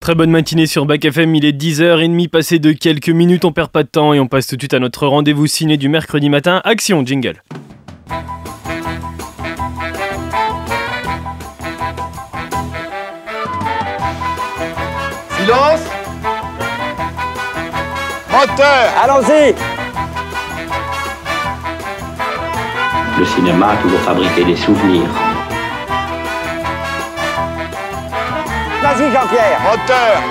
Très bonne matinée sur Bac FM, il est 10h30 passé de quelques minutes, on perd pas de temps et on passe tout de suite à notre rendez-vous ciné du mercredi matin. Action, jingle. Silence Moteur Allons-y Le cinéma a toujours fabriqué des souvenirs. Vas-y Jean-Pierre. Moteur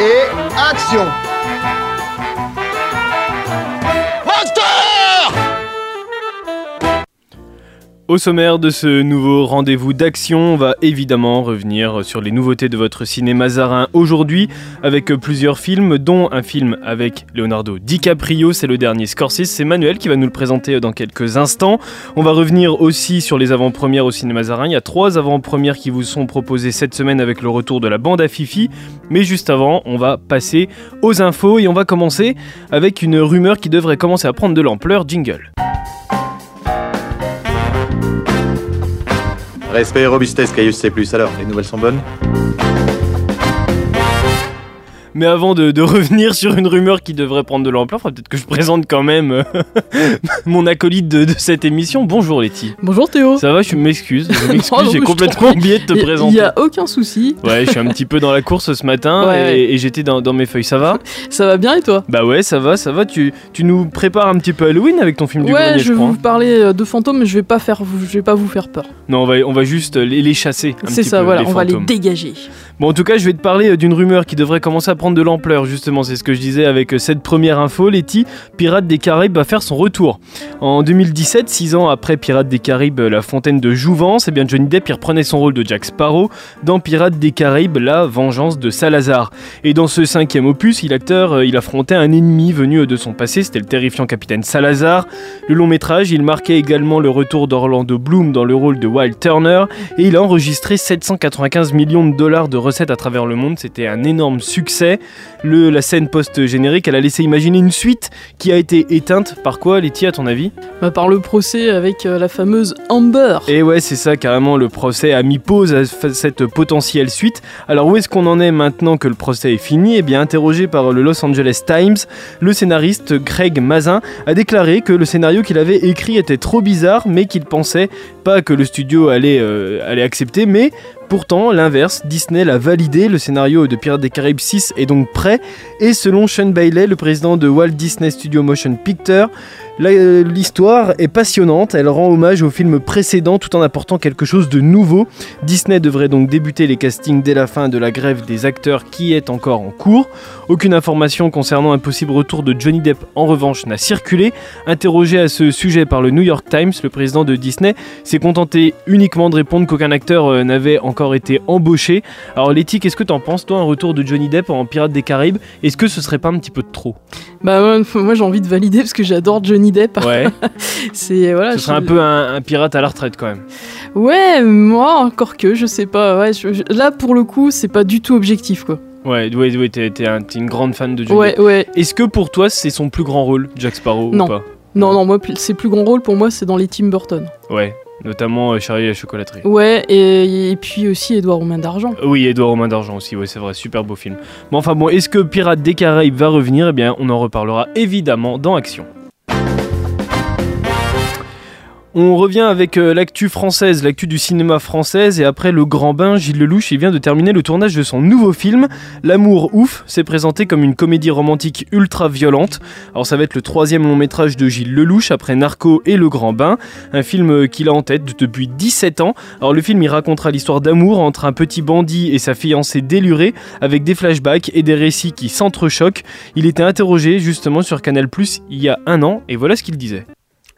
Et action Au sommaire de ce nouveau rendez-vous d'action, on va évidemment revenir sur les nouveautés de votre cinéma zarin aujourd'hui avec plusieurs films, dont un film avec Leonardo DiCaprio, c'est le dernier Scorsese, c'est Manuel qui va nous le présenter dans quelques instants. On va revenir aussi sur les avant-premières au cinéma zarin, il y a trois avant-premières qui vous sont proposées cette semaine avec le retour de la bande à Fifi, mais juste avant, on va passer aux infos et on va commencer avec une rumeur qui devrait commencer à prendre de l'ampleur, jingle. Respect et robustesse, Caius C+. Alors, les nouvelles sont bonnes? Mais avant de, de revenir sur une rumeur qui devrait prendre de l'ampleur, peut-être que je présente quand même euh, mon acolyte de, de cette émission. Bonjour Letty. Bonjour Théo. Ça va, je m'excuse. Je m'excuse, non, j'ai complètement oublié de te Il présenter. n'y a aucun souci. Ouais, je suis un petit peu dans la course ce matin Ouais. et, et j'étais dans, dans mes feuilles. Ça va Ça va bien et toi? Bah ouais, ça va, ça va. Tu, tu nous prépares un petit peu Halloween avec ton film du Ouais, grenier, je je vais vous parler euh, de fantômes, mais je vais pas faire, je vais pas vous faire peur. Non, on va, on va juste les, les chasser. C'est ça, peu, voilà, on va les dégager. Bon, en tout cas, je vais te parler euh, d'une rumeur qui devrait commencer à de l'ampleur, justement. C'est ce que je disais avec euh, cette première info. Letty, Pirates des Caraïbes va faire son retour. En 2017, six ans après Pirates des Caraïbes, La Fontaine de Jouvence, eh bien Johnny Depp y reprenait son rôle de Jack Sparrow dans Pirates des Caraïbes, La Vengeance de Salazar. Et dans ce cinquième opus, il, acteur, euh, il affrontait un ennemi venu de son passé, c'était le terrifiant capitaine Salazar. Le long métrage, il marquait également le retour d'Orlando Bloom dans le rôle de Wild Turner, et il a enregistré 795 millions de dollars de recettes à travers le monde. C'était un énorme succès. Le, la scène post-générique, elle a laissé imaginer une suite qui a été éteinte par quoi, Letty, à ton avis? Bah, par le procès avec euh, la fameuse Amber. Et ouais, c'est ça, carrément, le procès a mis pause à cette potentielle suite. Alors, où est-ce qu'on en est maintenant que le procès est fini? Eh bien, interrogé par le Los Angeles Times, le scénariste Craig Mazin a déclaré que le scénario qu'il avait écrit était trop bizarre, mais qu'il pensait pas que le studio allait, euh, allait accepter, mais Pourtant, l'inverse, Disney l'a validé, le scénario de Pirates des Caraïbes 6 est donc prêt, et selon Sean Bailey, le président de Walt Disney Studio Motion Picture, l'histoire est passionnante, elle rend hommage au film précédent tout en apportant quelque chose de nouveau. Disney devrait donc débuter les castings dès la fin de la grève des acteurs qui est encore en cours. Aucune information concernant un possible retour de Johnny Depp en revanche n'a circulé. Interrogé à ce sujet par le New York Times, le président de Disney s'est contenté uniquement de répondre qu'aucun acteur euh, n'avait encore été embauché. Alors Letty, qu'est-ce que t'en penses toi un retour de Johnny Depp en Pirates des Caraïbes? Est-ce que ce serait pas un petit peu de trop? Bah ouais, moi j'ai envie de valider parce que j'adore Johnny Depp. Ouais, C'est voilà. ce serait je- un peu un, un pirate à la retraite quand même. Ouais, moi encore que, je sais pas. Ouais, je- je- là pour le coup, c'est pas du tout objectif quoi. Ouais, ouais, ouais t'es, t'es un- t'es une grande fan de Johnny Ouais, Depp. ouais. Est-ce que pour toi c'est son plus grand rôle, Jack Sparrow Non. ou pas? Non, non, moi ses plus grands rôles pour moi c'est dans les Tim Burton. Ouais, notamment euh, Charlie et la chocolaterie. Ouais, et, et puis aussi Édouard aux mains d'argent. Oui, Edouard aux mains d'argent aussi, ouais, c'est vrai, super beau film. Bon, enfin bon, est-ce que Pirates des Caraïbes va revenir? Eh bien, on en reparlera évidemment dans Action. On revient avec euh, l'actu française, l'actu du cinéma française, et après le grand bain, Gilles Lelouch, vient de terminer le tournage de son nouveau film, L'amour ouf, c'est présenté comme une comédie romantique ultra violente. Alors ça va être le troisième long métrage de Gilles Lelouch, après Narco et Le Grand Bain, un film euh, qu'il a en tête depuis 17 ans. Alors le film, il racontera l'histoire d'amour entre un petit bandit et sa fiancée délurée, avec des flashbacks et des récits qui s'entrechoquent. Il était interrogé justement sur Canal+, il y a un an, et voilà ce qu'il disait.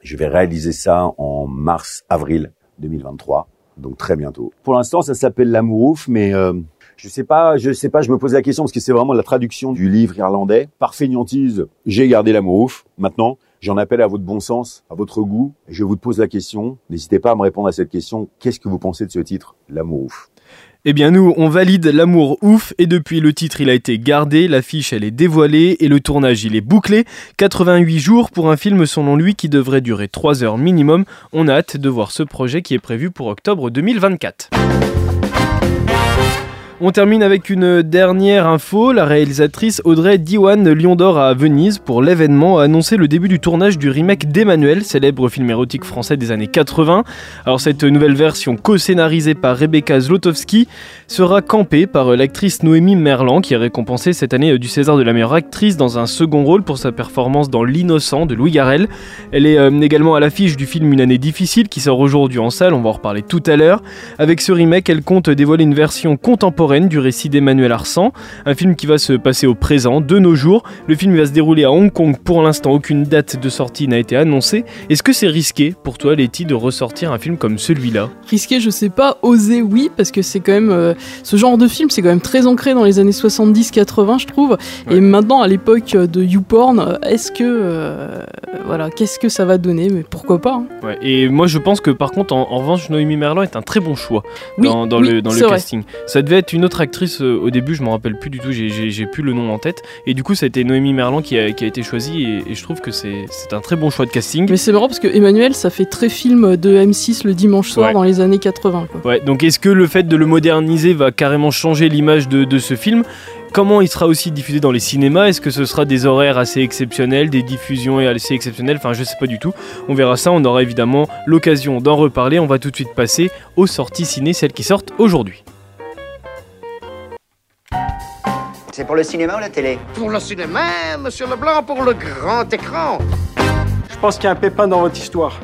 Je vais réaliser ça en mars-avril 2023, donc très bientôt. Pour l'instant, ça s'appelle l'amour ouf, mais euh, je sais pas, je sais pas, je me pose la question parce que c'est vraiment la traduction du livre irlandais. Par fainéantise, j'ai gardé l'amour ouf. Maintenant, j'en appelle à votre bon sens, à votre goût, je vous pose la question. N'hésitez pas à me répondre à cette question. Qu'est-ce que vous pensez de ce titre, l'amour ouf? Eh bien nous, on valide l'amour ouf et depuis le titre il a été gardé, l'affiche elle est dévoilée et le tournage il est bouclé. 88 jours pour un film selon lui qui devrait durer 3 heures minimum. On a hâte de voir ce projet qui est prévu pour octobre 2024. On termine avec une dernière info. La réalisatrice Audrey Diwan Lion d'Or à Venise pour l'événement a annoncé le début du tournage du remake d'Emmanuel, célèbre film érotique français des années 80. Alors cette nouvelle version co-scénarisée par Rebecca Zlotowski sera campée par l'actrice Noémie Merlan qui est récompensée cette année du César de la meilleure actrice dans un second rôle pour sa performance dans L'innocent de Louis Garrel. Elle est euh, également à l'affiche du film Une année difficile qui sort aujourd'hui en salle, on va en reparler tout à l'heure. Avec ce remake, elle compte dévoiler une version contemporaine du récit d'Emmanuel Arsan, un film qui va se passer au présent, de nos jours. Le film va se dérouler à Hong Kong. Pour l'instant, aucune date de sortie n'a été annoncée. Est-ce que c'est risqué pour toi, Letty, de ressortir un film comme celui-là? Risqué, je sais pas. Oser, oui, parce que c'est quand même euh, ce genre de film, c'est quand même très ancré dans les années 70-80, je trouve. Et maintenant, à l'époque de YouPorn, est-ce que euh, voilà, qu'est-ce que ça va donner? Mais pourquoi pas hein. Et moi, je pense que par contre, en, revanche, Noémie Merlan est un très bon choix dans, le, dans le casting. Ça devait être une autre actrice euh, au début, je me rappelle plus du tout, j'ai plus le nom en tête. Et du coup, ça a été Noémie Merlan qui a, été choisie et, je trouve que c'est un très bon choix de casting. Mais c'est marrant parce que Emmanuel, ça fait très film de M6 le dimanche soir dans les années 80. Ouais, donc est-ce que le fait de le moderniser va carrément changer l'image de, de ce film? Comment il sera aussi diffusé dans les cinémas? Est-ce que ce sera des horaires assez exceptionnels, des diffusions assez exceptionnelles? Enfin, je sais pas du tout. On verra ça. On aura évidemment l'occasion d'en reparler. On va tout de suite passer aux sorties ciné, celles qui sortent aujourd'hui. C'est pour le cinéma ou la télé Pour le cinéma, monsieur Leblanc, pour le grand écran. Je pense qu'il y a un pépin dans votre histoire.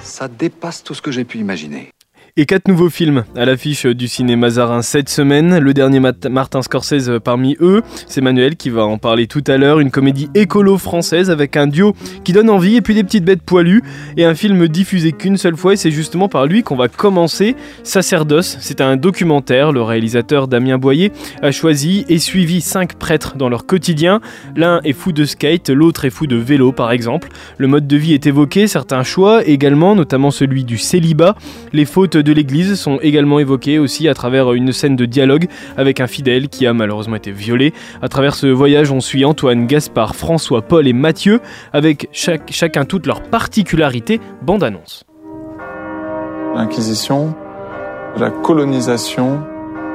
Ça dépasse tout ce que j'ai pu imaginer. Et quatre nouveaux films à l'affiche du cinéma Mazarin cette semaine. Le dernier Martin Scorsese parmi eux, c'est Manuel qui va en parler tout à l'heure. Une comédie écolo française avec un duo qui donne envie et puis des petites bêtes poilues. Et un film diffusé qu'une seule fois et c'est justement par lui qu'on va commencer. Sacerdoce, c'est un documentaire. Le réalisateur Damien Boyer a choisi et suivi cinq prêtres dans leur quotidien. L'un est fou de skate, l'autre est fou de vélo par exemple. Le mode de vie est évoqué, certains choix également, notamment celui du célibat. Les fautes de l'église sont également évoqués aussi à travers une scène de dialogue avec un fidèle qui a malheureusement été violé. À travers ce voyage, on suit Antoine, Gaspard, François, Paul et Mathieu avec chacun toutes leurs particularités. Bande annonce. L'Inquisition, la colonisation,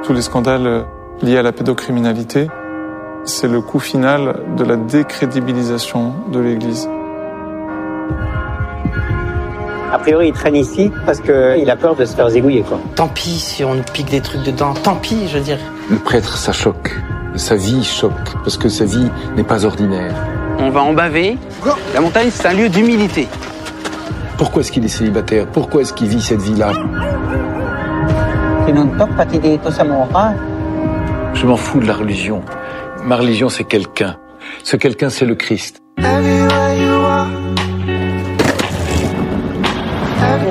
tous les scandales liés à la pédocriminalité, c'est le coup final de la décrédibilisation de l'Église. A priori, il traîne ici parce qu'il a peur de se faire zigouiller, quoi. Tant pis si on pique des trucs dedans, tant pis, je veux dire. Le prêtre, ça choque. Sa vie choque, parce que sa vie n'est pas ordinaire. On va en baver. La montagne, c'est un lieu d'humilité. Pourquoi est-ce qu'il est célibataire? Pourquoi est-ce qu'il vit cette vie-là? Je m'en fous de la religion. Ma religion, c'est quelqu'un. Ce quelqu'un, c'est le Christ.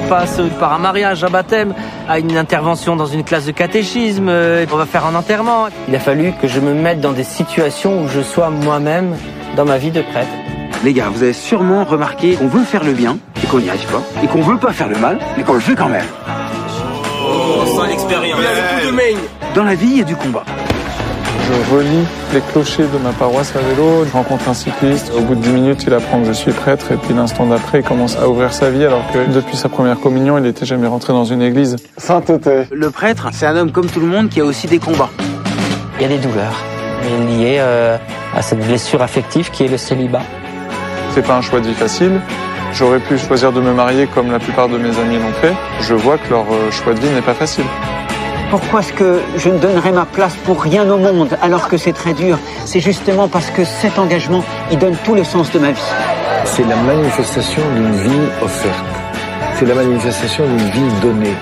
Passe par un mariage, un baptême, à une intervention dans une classe de catéchisme, euh, on va faire un enterrement. Il a fallu que je me mette dans des situations où je sois moi-même dans ma vie de prêtre. Les gars, vous avez sûrement remarqué qu'on veut faire le bien et qu'on n'y arrive pas, et qu'on veut pas faire le mal, mais qu'on le fait quand même. Oh, sans l'expérience. Dans la vie, il y a du combat. Je relis les clochers de ma paroisse à vélo, je rencontre un cycliste, au bout de 10 minutes il apprend que je suis prêtre et puis l'instant d'après il commence à ouvrir sa vie alors que depuis sa première communion il n'était jamais rentré dans une église. Sainteté. Le prêtre, c'est un homme comme tout le monde qui a aussi des combats. Il y a des douleurs liées euh, à cette blessure affective qui est le célibat. C'est pas un choix de vie facile. J'aurais pu choisir de me marier comme la plupart de mes amis l'ont fait. Je vois que leur euh, choix de vie n'est pas facile. Pourquoi est-ce que je ne donnerai ma place pour rien au monde alors que c'est très dur? C'est justement parce que cet engagement, il donne tout le sens de ma vie. C'est la manifestation d'une vie offerte. C'est la manifestation d'une vie donnée.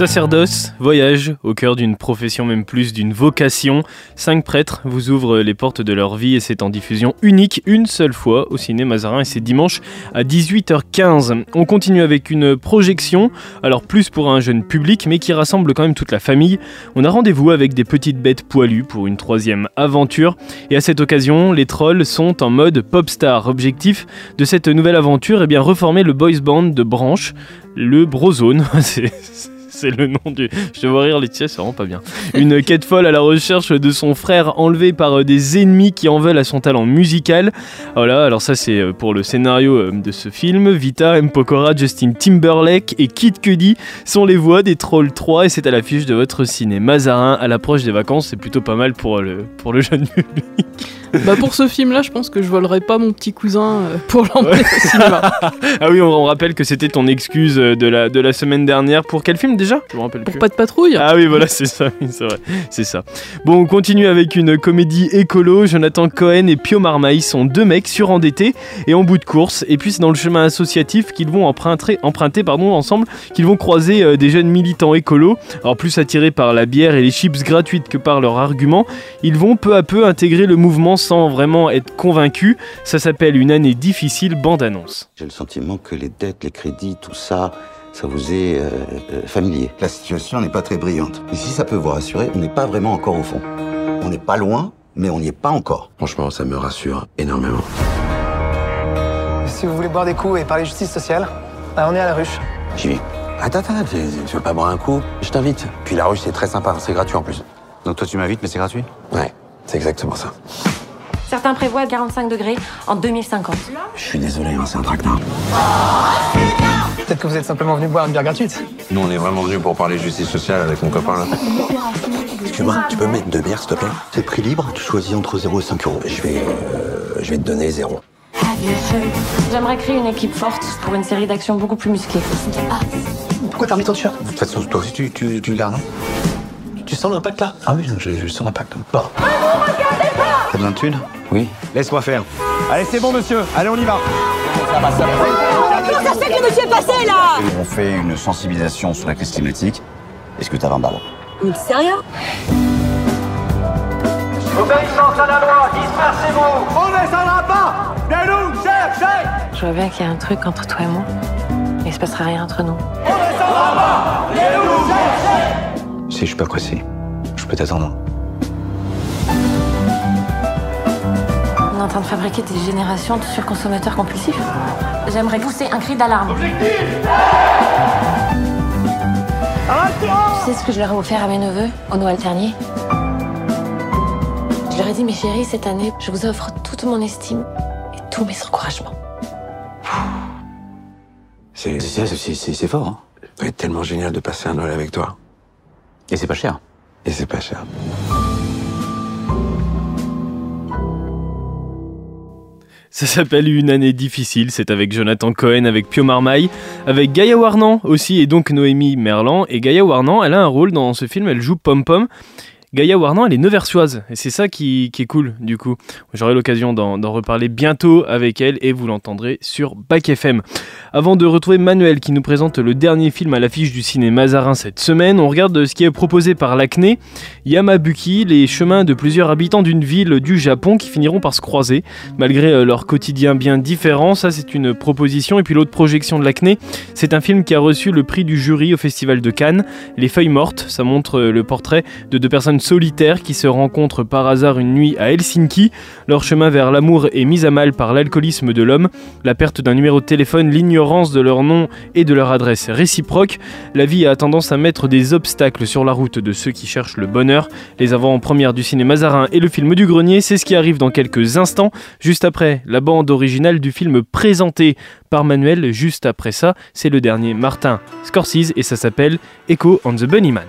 Sacerdoce, voyage, au cœur d'une profession, même plus d'une vocation. Cinq prêtres vous ouvrent les portes de leur vie et c'est en diffusion unique une seule fois au ciné Mazarin et c'est dimanche à 18h15. On continue avec une projection, alors plus pour un jeune public mais qui rassemble quand même toute la famille. On a rendez-vous avec des petites bêtes poilues pour une troisième aventure et à cette occasion, les trolls sont en mode popstar. Objectif de cette nouvelle aventure, eh bien reformer le boys band de branche, le Brozone. le nom du. Je te vois rire, Laetitia, c'est vraiment pas bien. Une quête folle à la recherche de son frère enlevé par euh, des ennemis qui en veulent à son talent musical. Voilà, alors ça c'est euh, pour le scénario euh, de ce film. Vita, M. Pokora, Justin Timberlake et Kid Cudi sont les voix des Trolls 3 et c'est à l'affiche de votre ciné Mazarin à l'approche des vacances. C'est plutôt pas mal pour le, pour le jeune public. Bah pour ce film-là, je pense que je volerai pas mon petit cousin euh, pour l'emmener au cinéma. ah oui, on, on rappelle que c'était ton excuse euh, de la, de la semaine dernière. Pour quel film déjà? Je me rappelle Pour plus. pas de patrouille. Ah oui, voilà, c'est ça, c'est vrai, c'est ça. Bon, on continue avec une comédie écolo. Jonathan Cohen et Pio Marmaille sont deux mecs surendettés et en bout de course. Et puis c'est dans le chemin associatif qu'ils vont emprunter, emprunter pardon, ensemble, qu'ils vont croiser euh, des jeunes militants écolos. Alors plus attirés par la bière et les chips gratuites que par leurs arguments, ils vont peu à peu intégrer le mouvement sans vraiment être convaincus. Ça s'appelle Une année difficile, bande-annonce. J'ai le sentiment que les dettes, les crédits, tout ça, ça vous est euh, euh, familier. La situation n'est pas très brillante. Et si ça peut vous rassurer, on n'est pas vraiment encore au fond. On n'est pas loin, mais on n'y est pas encore. Franchement, ça me rassure énormément. Si vous voulez boire des coups et parler justice sociale, bah, on est à la ruche. J'y vais. Attends, attends, tu veux pas boire un coup? Je t'invite. Puis la ruche, c'est très sympa, c'est gratuit en plus. Donc toi tu m'invites, mais c'est gratuit? Ouais, c'est exactement ça. Certains prévoient 45 degrés en 2050. Je suis désolé, hein, c'est un traquenard. Peut-être que vous êtes simplement venu boire une bière gratuite. Nous, on est vraiment venus pour parler justice sociale avec mon copain là. Excuse-moi, tu peux me mettre deux bières, s'il te plaît? C'est prix libre, tu choisis entre 0 et 5 euros. Je vais, euh, je vais te donner zéro. J'aimerais créer une équipe forte pour une série d'actions beaucoup plus musclées. Pourquoi t'as remis ton t-shirt? De toute façon, toi aussi, tu, tu, tu le gardes, non Tu sens l'impact là? Ah oui, je, je sens l'impact. Bon. T'as besoin de thunes? Oui. Laisse-moi faire. Allez, c'est bon, monsieur. Allez, on y va. Comment ça se fait que le monsieur est passé là On fait une sensibilisation sur la crise climatique. Est-ce que t'as 20 balles Mais sérieux Obéissance à la loi, dispersez-vous On ne descendra pas Mais nous chercher Je vois bien qu'il y a un truc entre toi et moi. Mais il se passera rien entre nous. On ne descendra pas Mais nous chercher Si je suis pas pressé, je peux t'attendre. On est en train de fabriquer des générations de surconsommateurs compulsifs. J'aimerais pousser un cri d'alarme. Tu sais ce que je leur ai offert à mes neveux au Noël dernier? Je leur ai dit, mes chéris, cette année, je vous offre toute mon estime et tous mes encouragements. C'est fort, hein Ça va être tellement génial de passer un Noël avec toi. Et c'est pas cher. Et c'est pas cher. Ça s'appelle Une année difficile, c'est avec Jonathan Cohen, avec Pio Marmaille, avec Gaïa Warnan aussi, et donc Noémie Merlan. Et Gaïa Warnan, elle a un rôle dans ce film, elle joue Pom Pom. Gaïa Warnan, elle est neversoise, et c'est ça qui, est cool, du coup. J'aurai l'occasion d'en reparler bientôt avec elle, et vous l'entendrez sur Bac FM. Avant de retrouver Manuel qui nous présente le dernier film à l'affiche du ciné Mazarin cette semaine, on regarde ce qui est proposé par l'ACNE, Yamabuki, les chemins de plusieurs habitants d'une ville du Japon qui finiront par se croiser, malgré euh, leur quotidien bien différent. Ça, c'est une proposition. Et puis l'autre projection de l'ACNE, c'est un film qui a reçu le prix du jury au Festival de Cannes, Les Feuilles Mortes. Ça montre euh, le portrait de deux personnes solitaires qui se rencontrent par hasard une nuit à Helsinki. Leur chemin vers l'amour est mis à mal par l'alcoolisme de l'homme, la perte d'un numéro de téléphone, l'ignorance de leur nom et de leur adresse réciproque. La vie a tendance à mettre des obstacles sur la route de ceux qui cherchent le bonheur. Les avant-premières du ciné Mazarin et le film du grenier, c'est ce qui arrive dans quelques instants, juste après la bande originale du film présenté par Manuel. Juste après ça, c'est le dernier Martin Scorsese et ça s'appelle Echo on the Bunnyman.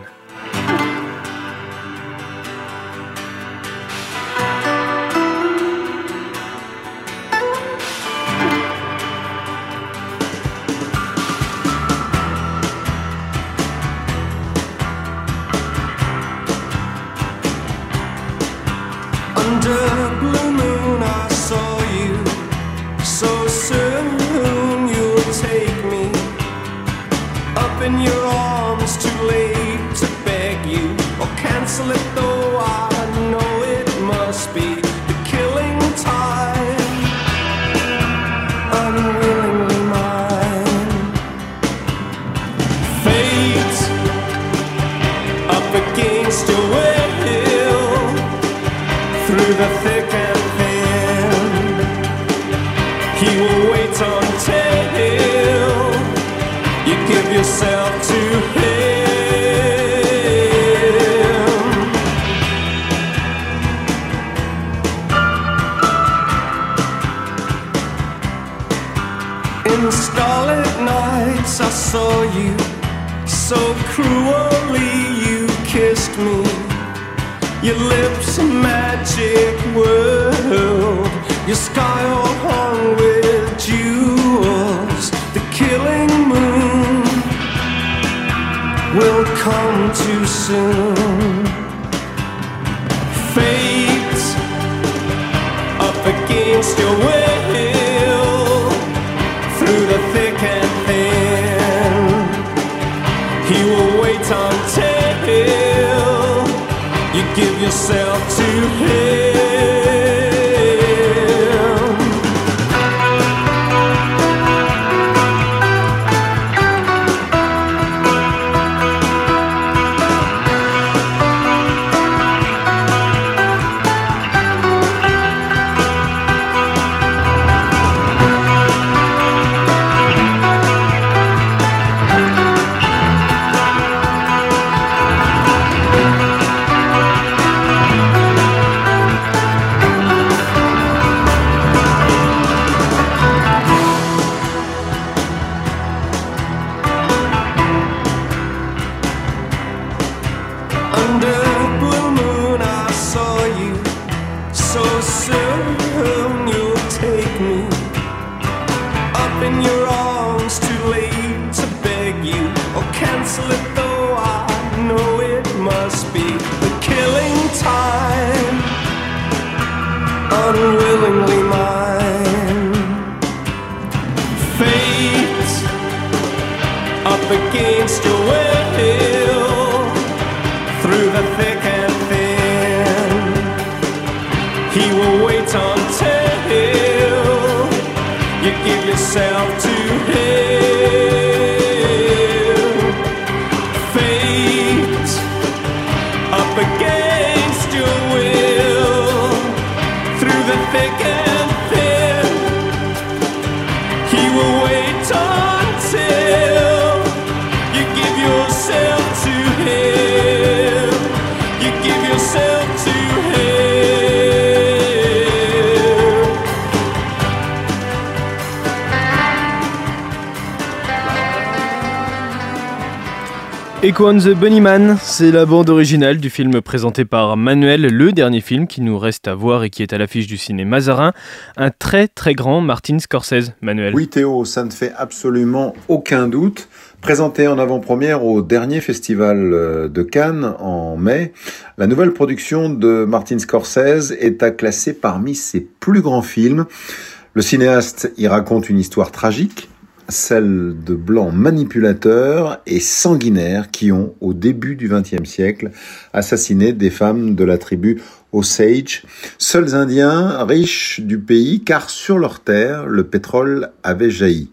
In your arms too late to beg you Or cancel it though magic world. Your sky all hung with jewels. The killing moon will come too soon. Fate up against your will you pay. Up in too late to beg you Or cancel it though I know it must be The killing time Unwillingly mine Fate Up against your will through the thick and thin. He will wait until yourself to him. Echo and the Bunnyman, c'est la bande originale du film présenté par Manuel, le dernier film qui nous reste à voir et qui est à l'affiche du ciné Mazarin, un très très grand Martin Scorsese. Manuel. Oui Théo, ça ne fait absolument aucun doute. Présenté en avant-première au dernier festival euh, de Cannes en mai, la nouvelle production de Martin Scorsese est à classer parmi ses plus grands films. Le cinéaste y raconte une histoire tragique, celle de blancs manipulateurs et sanguinaires qui ont, au début du XXe siècle, assassiné des femmes de la tribu Osage, seuls indiens riches du pays car sur leur terre, le pétrole avait jailli.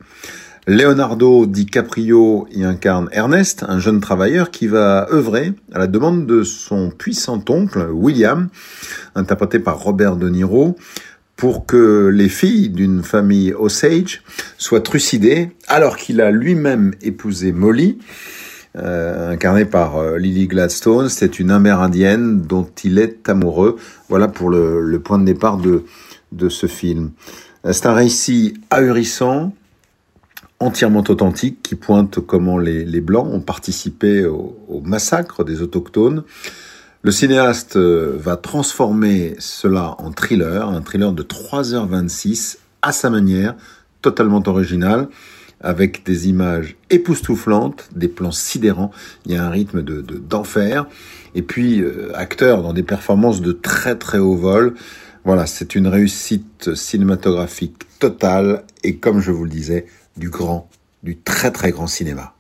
Leonardo DiCaprio y incarne Ernest, un jeune travailleur qui va œuvrer à la demande de son puissant oncle, William, interprété par Robert De Niro, pour que les filles d'une famille Osage soient trucidées alors qu'il a lui-même épousé Molly, euh, incarnée par euh, Lily Gladstone. C'est une amérindienne dont il est amoureux. Voilà pour le, point de départ de, de ce film. Euh, C'est un récit ahurissant, entièrement authentique, qui pointe comment les, les Blancs ont participé au massacre des Autochtones. Le cinéaste euh, va transformer cela en thriller, un thriller de 3h26 à sa manière, totalement original, avec des images époustouflantes, des plans sidérants, il y a un rythme de de- d'enfer, et puis euh, acteur dans des performances de très très haut vol. Voilà, c'est une réussite cinématographique totale, et comme je vous le disais, du grand, du très très grand cinéma.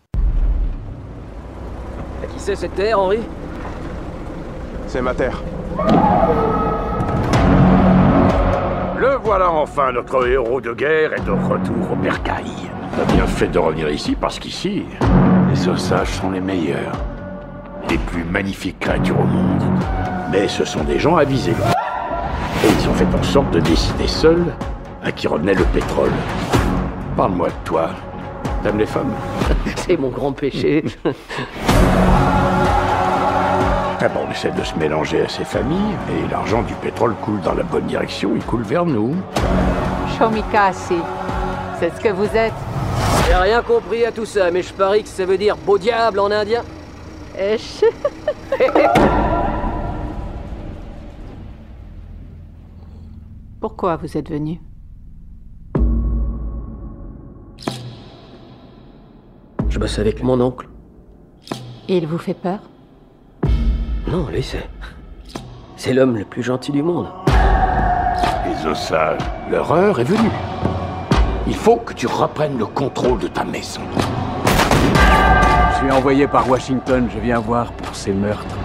Qui c'est cette Henri? C'est ma terre. Le voilà enfin, notre héros de guerre est de retour au bercail. T'as bien fait de revenir ici parce qu'ici, les Osages sont les meilleurs. Les plus magnifiques créatures au monde. Mais ce sont des gens avisés. Et ils ont fait en sorte de décider seuls à qui revenait le pétrole. Parle-moi de toi. T'aimes les femmes C'est mon grand péché. Ah bon, on essaie de se mélanger à ces familles, et l'argent du pétrole coule dans la bonne direction, il coule vers nous. Shomikasi, c'est ce que vous êtes. J'ai rien compris à tout ça, mais je parie que ça veut dire beau diable en indien. Esh. Pourquoi vous êtes venu? Je bosse avec mon oncle. Il vous fait peur? Non, lui, c'est. C'est l'homme le plus gentil du monde. Les Osages, leur heure est venue. Il faut que tu reprennes le contrôle de ta maison. Je suis envoyé par Washington, je viens voir pour ces meurtres.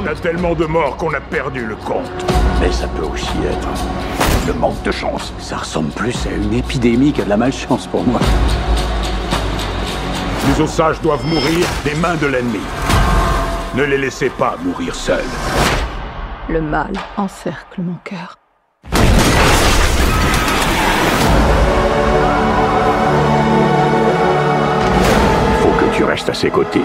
On a tellement de morts qu'on a perdu le compte. Mais ça peut aussi être le manque de chance. Ça ressemble plus à une épidémie qu'à de la malchance pour moi. Les Osages doivent mourir des mains de l'ennemi. Ne les laissez pas mourir seuls. Le mal encercle mon cœur. Faut que tu restes à ses côtés.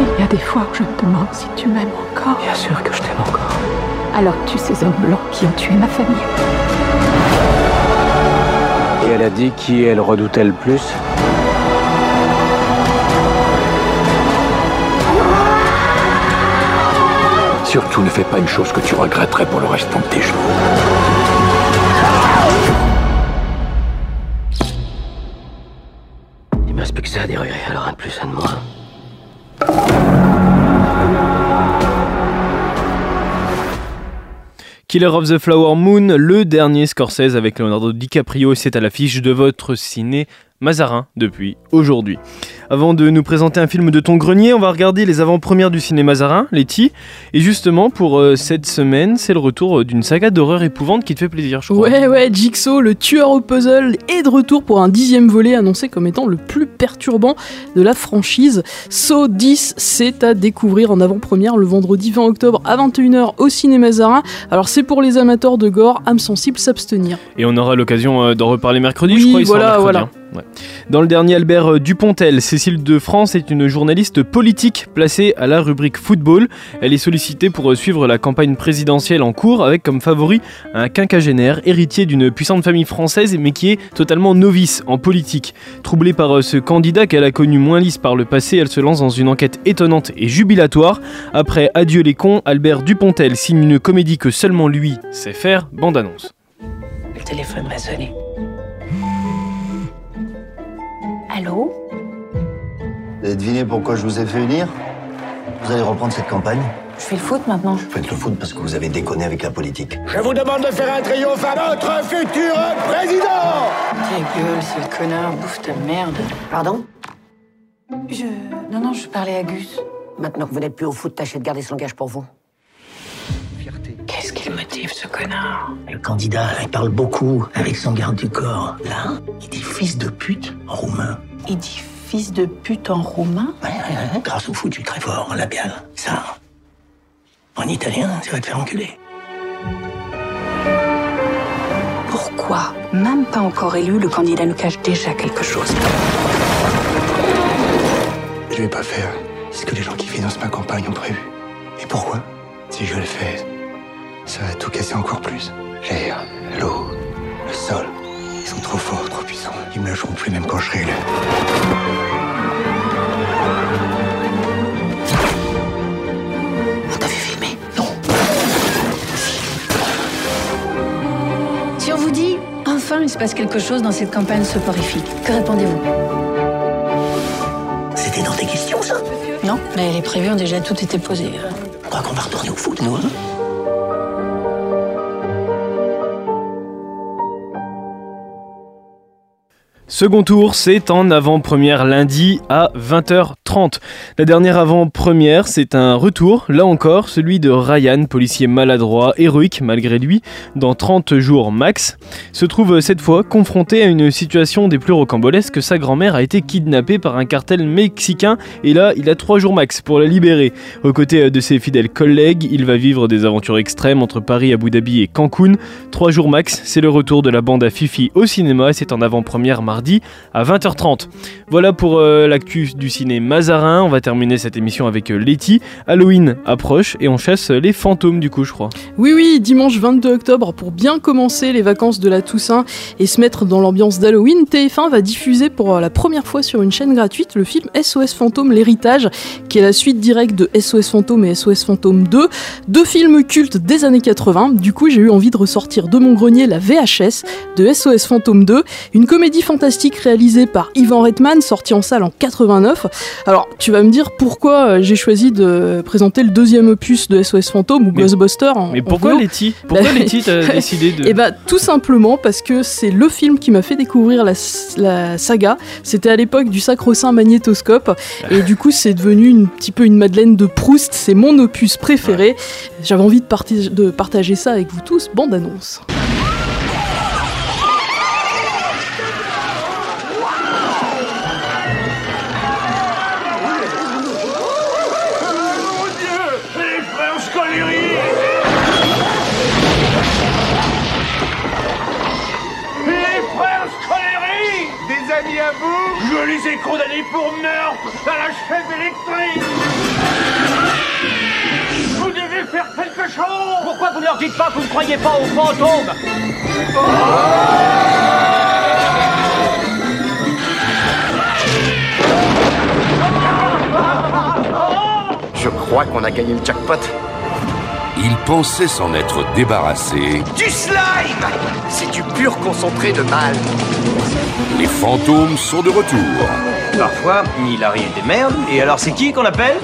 Il y a des fois où je me demande si tu m'aimes encore. Bien sûr que je t'aime encore. Alors tu ces hommes blancs qui ont tué ma famille. Et elle a dit qui elle redoutait le plus? Surtout ne fais pas une chose que tu regretterais pour le restant de tes jours. Il me reste plus que ça à dérurer, alors un de plus, un de moins. Killer of the Flower Moon, le dernier Scorsese avec Leonardo DiCaprio, c'est à l'affiche de votre ciné Mazarin depuis aujourd'hui. Avant de nous présenter un film de ton grenier, on va regarder les avant-premières du ciné Mazarin, Letty. Et justement, pour euh, cette semaine, c'est le retour euh, d'une saga d'horreur épouvante qui te fait plaisir, je crois. Ouais, ouais, Jigsaw, le tueur au puzzle, est de retour pour un dixième volet annoncé comme étant le plus perturbant de la franchise. Saw 10, c'est à découvrir en avant-première le vendredi 20 octobre à 21h au ciné Mazarin. Alors c'est pour les amateurs de gore, âme sensible, s'abstenir. Et on aura l'occasion euh, d'en reparler mercredi, je crois. il voilà, mercredi, voilà. hein. Dans le dernier Albert euh, Dupontel, Cécile de France est une journaliste politique placée à la rubrique football. Elle est sollicitée pour euh, suivre la campagne présidentielle en cours avec comme favori un quinquagénaire héritier d'une puissante famille française mais qui est totalement novice en politique. Troublée par euh, ce candidat qu'elle a connu moins lisse par le passé, elle se lance dans une enquête étonnante et jubilatoire. Après Adieu les cons, Albert Dupontel signe une comédie que seulement lui sait faire, bande annonce. Le téléphone va. Allô Vous avez deviné pourquoi je vous ai fait venir Vous allez reprendre cette campagne Je fais le foot maintenant. Vous faites le foot parce que vous avez déconné avec la politique. Je vous demande de faire un triomphe à notre futur président Ta gueule, sale connard, bouffe ta merde. Pardon Je. Non, non, je parlais à Gus. Maintenant que vous n'êtes plus au foot, tâchez de garder ce langage pour vous. Qu'est-ce qu'il motive, ce connard Le candidat, il parle beaucoup avec son garde du corps. Là, il dit fils de pute en roumain. Il dit fils de pute en roumain? Ouais, ouais, ouais, grâce au foot, je suis très fort en labial. Ça, en italien, tu vas te faire enculer. Pourquoi? Même pas encore élu, le candidat nous cache déjà quelque chose. Je vais pas faire ce que les gens qui financent ma campagne ont prévu. Et pourquoi? Si je le fais, ça va tout casser encore plus. L'air, l'eau, le sol. Ils sont trop forts, trop puissants. Ils me lâcheront plus même quand je serai élu. On t'a vu filmer Si on vous dit, enfin, il se passe quelque chose dans cette campagne soporifique, que répondez-vous? C'était dans tes questions, ça? Non, mais les prévus ont déjà tout été posés. On croit qu'on va retourner au foot, nous, hein? Second tour, c'est en avant-première lundi à 20h30. La dernière avant-première, c'est un retour, là encore, celui de Ryan, policier maladroit, héroïque malgré lui, dans 30 jours max, se trouve cette fois confronté à une situation des plus rocambolesques. Sa grand-mère a été kidnappée par un cartel mexicain et là, il a 3 jours max pour la libérer. Aux côtés de ses fidèles collègues, il va vivre des aventures extrêmes entre Paris, Abu Dhabi et Cancun. 3 jours max, c'est le retour de la bande à Fifi au cinéma c'est en avant-première mardi à 20h30. Voilà pour euh, l'actu du cinéma On va terminer cette émission avec euh, Letty. Halloween approche et on chasse les fantômes du coup, je crois. Oui, oui, dimanche 22 octobre, pour bien commencer les vacances de la Toussaint et se mettre dans l'ambiance d'Halloween, TF1 va diffuser pour euh, la première fois sur une chaîne gratuite le film SOS Fantôme l'héritage, qui est la suite directe de SOS Fantôme et SOS Fantôme 2, deux films cultes des années 80. Du coup, j'ai eu envie de ressortir de mon grenier la VHS de SOS Fantôme 2, une comédie fantastique réalisée par Ivan Reitman, sortie en salle en 89. Alors, tu vas me dire pourquoi euh, j'ai choisi de présenter le deuxième opus de SOS Fantôme ou Ghostbuster en Mais pourquoi. Letty? Pourquoi Letty t'as décidé de. Eh ben, tout simplement parce que c'est le film qui m'a fait découvrir la, la saga. C'était à l'époque du sacro-saint magnétoscope. Et du coup, c'est devenu un petit peu une Madeleine de Proust. C'est mon opus préféré. J'avais envie de, de partager ça avec vous tous. Bande annonce. Je les ai condamnés pour meurtre à la chaise électrique. Vous devez faire quelque chose. Pourquoi vous ne leur dites pas que vous ne croyez pas aux fantômes? Je crois qu'on a gagné le jackpot. Il pensait s'en être débarrassé. Du slime C'est du pur concentré de mal. Les fantômes sont de retour. Parfois, il arrive des merdes. Et alors, c'est qui qu'on appelle?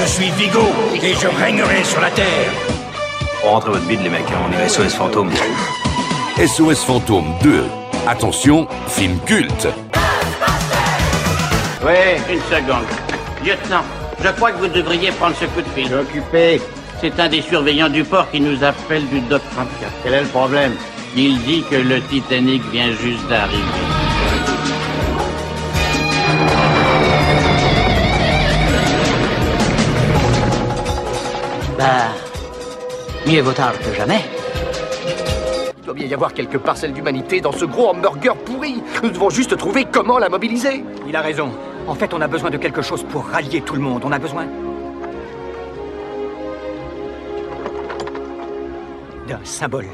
Je suis Vigo et je régnerai sur la Terre. Rentrez votre bide, les mecs. hein, On est SOS Fantôme. SOS Fantôme 2. Attention, film culte. Oui, une seconde. Lieutenant, je crois que vous devriez prendre ce coup de fil. Occupé. C'est un des surveillants du port qui nous appelle du Dock 34. Quel est le problème? Il dit que le Titanic vient juste d'arriver. Bah, mieux vaut tard que jamais. Il doit bien y avoir quelques parcelles d'humanité dans ce gros hamburger pourri. Nous devons juste trouver comment la mobiliser. Il a raison. En fait, on a besoin de quelque chose pour rallier tout le monde. On a besoin d'un symbole.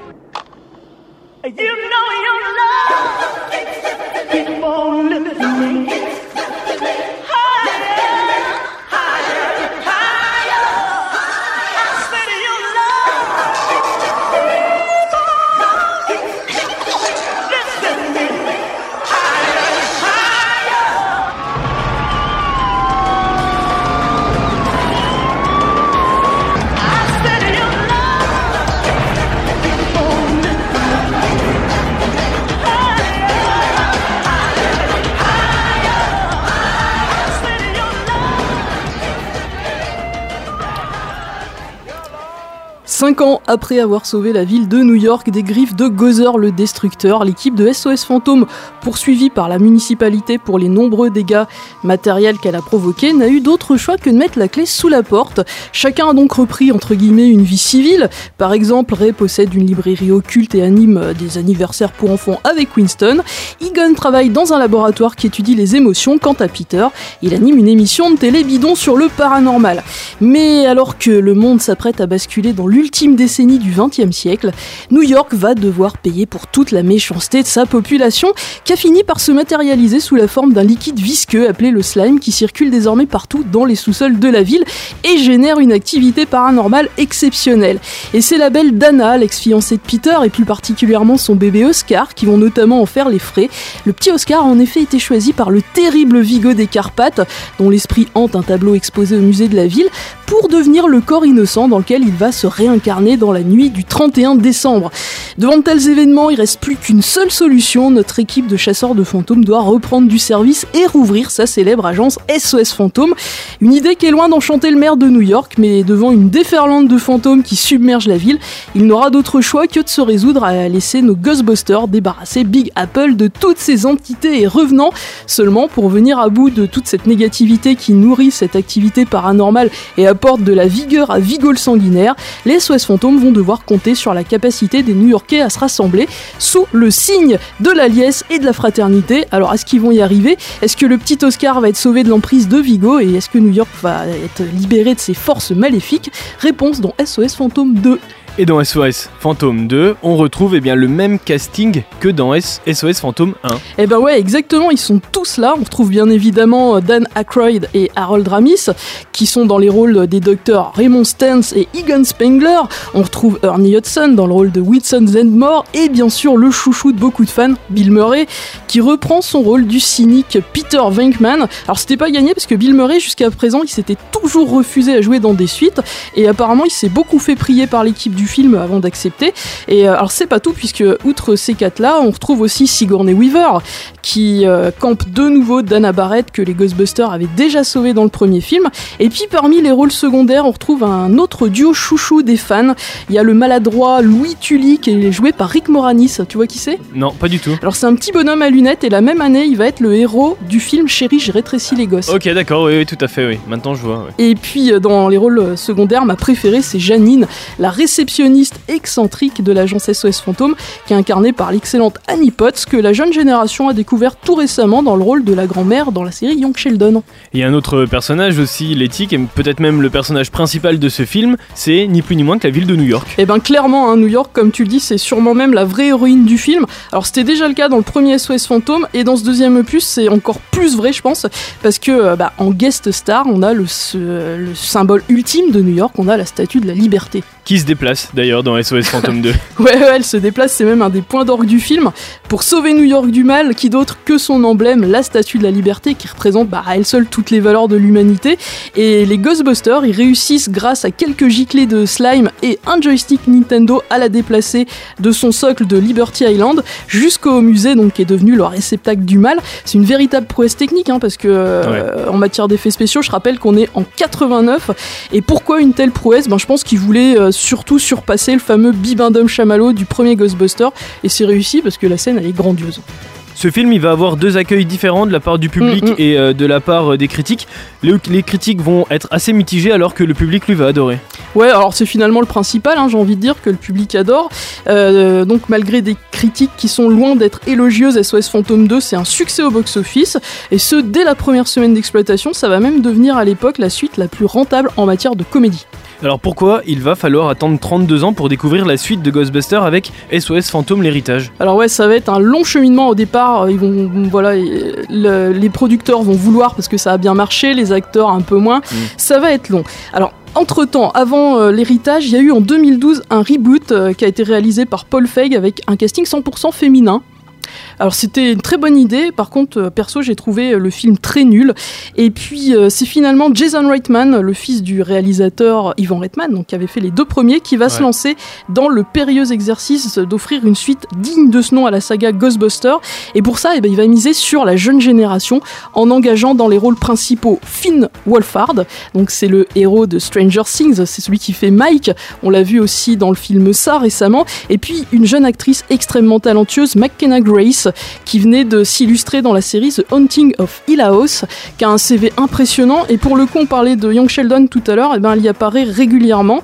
Cinq ans après avoir sauvé la ville de New York des griffes de Gozer le Destructeur, l'équipe de SOS Fantôme, poursuivie par la municipalité pour les nombreux dégâts matériels qu'elle a provoqués, n'a eu d'autre choix que de mettre la clé sous la porte. Chacun a donc repris une vie civile. Par exemple, Ray possède une librairie occulte et anime euh, des anniversaires pour enfants avec Winston. Egon travaille dans un laboratoire qui étudie les émotions. Quant à Peter, il anime une émission de télé bidon sur le paranormal. Mais alors que le monde s'apprête à basculer dans l'ultime décennie du XXe siècle, New York va devoir payer pour toute la méchanceté de sa population, qui a fini par se matérialiser sous la forme d'un liquide visqueux appelé le slime, qui circule désormais partout dans les sous-sols de la ville et génère une activité paranormale exceptionnelle. Et c'est la belle Dana, l'ex-fiancée de Peter, et plus particulièrement son bébé Oscar, qui vont notamment en faire les frais. Le petit Oscar a en effet été choisi par le terrible Vigo des Carpates, dont l'esprit hante un tableau exposé au musée de la ville, pour devenir le corps innocent dans lequel il va se réincarner dans la nuit du 31 décembre. Devant de tels événements, il reste plus qu'une seule solution. Notre équipe de chasseurs de fantômes doit reprendre du service et rouvrir sa célèbre agence SOS Fantôme. Une idée qui est loin d'enchanter le maire de New York, mais devant une déferlante de fantômes qui submerge la ville, il n'aura d'autre choix que de se résoudre à laisser nos Ghostbusters débarrasser Big Apple de toutes ces entités et revenants. Seulement, pour venir à bout de toute cette négativité qui nourrit cette activité paranormale et apporte de la vigueur à Vigo le sanguinaire, les SOS Fantôme vont devoir compter sur la capacité des New-Yorkais à se rassembler sous le signe de la liesse et de la fraternité. Alors est-ce qu'ils vont y arriver? Est-ce que le petit Oscar va être sauvé de l'emprise de Vigo et est-ce que New York va être libéré de ses forces maléfiques? Réponse dans SOS Fantôme 2. Et dans SOS Fantôme 2, on retrouve eh bien, le même casting que dans SOS Fantôme 1. Eh ben ouais, exactement, ils sont tous là. On retrouve bien évidemment euh, Dan Aykroyd et Harold Ramis, qui sont dans les rôles des docteurs Raymond Stantz et Egan Spengler. On retrouve Ernie Hudson dans le rôle de Whitson Zendmore, et bien sûr le chouchou de beaucoup de fans, Bill Murray, qui reprend son rôle du cynique Peter Venkman. Alors c'était pas gagné parce que Bill Murray, jusqu'à présent, il s'était toujours refusé à jouer dans des suites, et apparemment il s'est beaucoup fait prier par l'équipe du film avant d'accepter. Et euh, alors c'est pas tout, puisque outre ces quatre-là, on retrouve aussi Sigourney Weaver, qui euh, campe de nouveau Dana Barrett que les Ghostbusters avaient déjà sauvé dans le premier film. Et puis parmi les rôles secondaires, on retrouve un autre duo chouchou des fans. Il y a le maladroit Louis Tully qui est joué par Rick Moranis. Tu vois qui c'est? Non, pas du tout. Alors c'est un petit bonhomme à lunettes et la même année, il va être le héros du film Chérie, j'ai rétréci les gosses. Ok, d'accord, oui, oui, tout à fait, oui. Maintenant je vois. Et puis euh, dans les rôles secondaires, ma préférée c'est Janine, la réceptionniste excentrique de l'agence SOS Fantôme, qui est incarnée par l'excellente Annie Potts, que la jeune génération a découvert tout récemment dans le rôle de la grand-mère dans la série Young Sheldon. Il y a un autre personnage aussi, Letty, qui est peut-être même le personnage principal de ce film, c'est ni plus ni moins que la ville de New York. Et ben clairement, hein, New York, comme tu le dis, c'est sûrement même la vraie héroïne du film. Alors c'était déjà le cas dans le premier SOS Fantôme, et dans ce deuxième opus, c'est encore plus vrai, je pense, parce que euh, bah, en guest star, on a le, ce- le symbole ultime de New York, on a la statue de la liberté. Qui se déplace d'ailleurs dans SOS Fantôme 2. Ouais, ouais, elle se déplace, c'est même un des points d'orgue du film. Pour sauver New York du mal, qui d'autre que son emblème, la statue de la liberté, qui représente bah, à elle seule toutes les valeurs de l'humanité. Et les Ghostbusters, ils réussissent grâce à quelques giclées de slime et un joystick Nintendo à la déplacer de son socle de Liberty Island jusqu'au musée, donc qui est devenu le réceptacle du mal. C'est une véritable prouesse technique, hein, parce que euh, en matière d'effets spéciaux, je rappelle qu'on est en 89. Et pourquoi une telle prouesse? Ben, Je pense qu'ils voulaient euh, surtout surpasser le fameux bibendum chamallow du premier Ghostbuster. Et c'est réussi parce que la scène, elle est grandiose. Ce film, il va avoir deux accueils différents de la part du public Mm, mm. et euh, de la part euh, des critiques. Le- les critiques vont être assez mitigées alors que le public lui va adorer. Ouais, alors c'est finalement le principal, hein, j'ai envie de dire que le public adore. Euh, donc malgré des critiques qui sont loin d'être élogieuses, SOS Phantom 2 c'est un succès au box-office, et ce dès la première semaine d'exploitation, ça va même devenir à l'époque la suite la plus rentable en matière de comédie. Alors pourquoi il va falloir attendre 32 ans pour découvrir la suite de Ghostbusters avec SOS Fantôme l'héritage? Alors ouais, ça va être un long cheminement au départ. euh, Ils vont, voilà, euh, le- les producteurs vont vouloir parce que ça a bien marché, les acteurs un peu moins. Ça va être long. Alors. Entre-temps, avant euh, l'héritage, il y a eu en 2012 un reboot euh, qui a été réalisé par Paul Feig avec un casting 100% féminin. Alors c'était une très bonne idée, par contre euh, perso j'ai trouvé euh, le film très nul. Et puis euh, c'est finalement Jason Reitman, le fils du réalisateur Ivan Reitman, donc qui avait fait les deux premiers, qui va se lancer dans le périlleux exercice d'offrir une suite digne de ce nom à la saga Ghostbusters. Et pour ça, eh ben, il va miser sur la jeune génération en engageant dans les rôles principaux Finn Wolfhard, donc c'est le héros de Stranger Things, c'est celui qui fait Mike. On l'a vu aussi dans le film Ça récemment. Et puis une jeune actrice extrêmement talentueuse, McKenna Grace, qui venait de s'illustrer dans la série The Haunting of Hill House, qui a un CV impressionnant. Et pour le coup, on parlait de Young Sheldon tout à l'heure, et ben elle y apparaît régulièrement.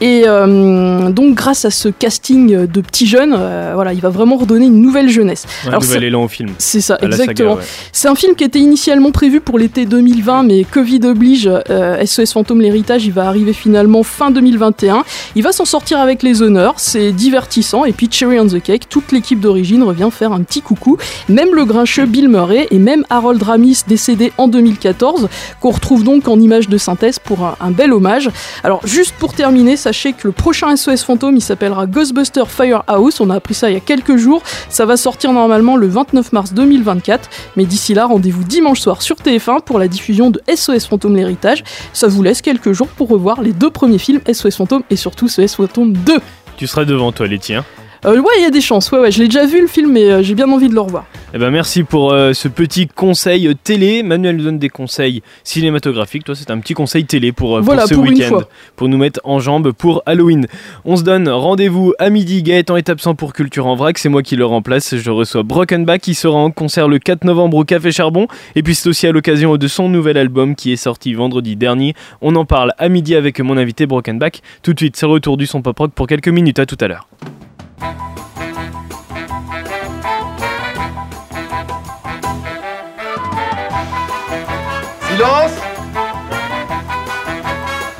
Et euh, donc grâce à ce casting de petits jeunes, euh, voilà, il va vraiment redonner une nouvelle jeunesse. Un Alors, nouvel élan au film. c'est ça, exactement. ouais. C'est un film qui était initialement prévu pour l'été 2020, mais Covid oblige, euh, SOS Fantôme l'héritage, il va arriver finalement fin 2021. Il va s'en sortir avec les honneurs, c'est divertissant, et puis Cherry on the Cake, toute l'équipe d'origine revient faire un petit coucou. Même le grincheux Bill Murray et même Harold Ramis, décédé en 2014, qu'on retrouve donc en image de synthèse pour un, un bel hommage. Alors juste pour terminer, sachez que le prochain SOS Fantôme, il s'appellera Ghostbuster Firehouse, on a appris ça il y a quelques jours, ça va sortir normalement le 29 mars 2024, mais d'ici là, rendez-vous dimanche soir sur TF1 pour la diffusion de SOS Fantôme l'héritage. Ça vous laisse quelques jours pour revoir les deux premiers films SOS Fantôme et surtout SOS Fantôme 2. Tu seras devant toi, les tiens. Euh, ouais, il y a des chances. Ouais, ouais, je l'ai déjà vu le film, mais euh, j'ai bien envie de le revoir. Eh ben merci pour euh, ce petit conseil télé. Manuel nous donne des conseils cinématographiques. Toi, c'est un petit conseil télé pour, euh, Voilà, ce pour week-end, pour nous mettre en jambes pour Halloween. On se donne rendez-vous à midi. Gaëtan est absent pour Culture en vrac. C'est moi qui le remplace. Je reçois Brokenback qui sera en concert le 4 novembre au Café Charbon. Et puis c'est aussi à l'occasion de son nouvel album qui est sorti vendredi dernier. On en parle à midi avec mon invité Brokenback. Tout de suite, c'est le retour du son pop rock pour quelques minutes. À tout à l'heure. Silence.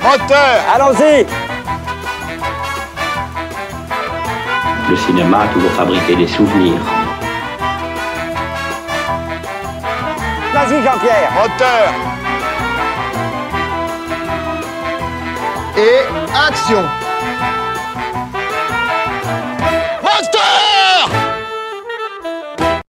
Moteur Allons-y. Le cinéma a toujours fabriqué des souvenirs. Vas-y, Jean-Pierre. Moteur Et action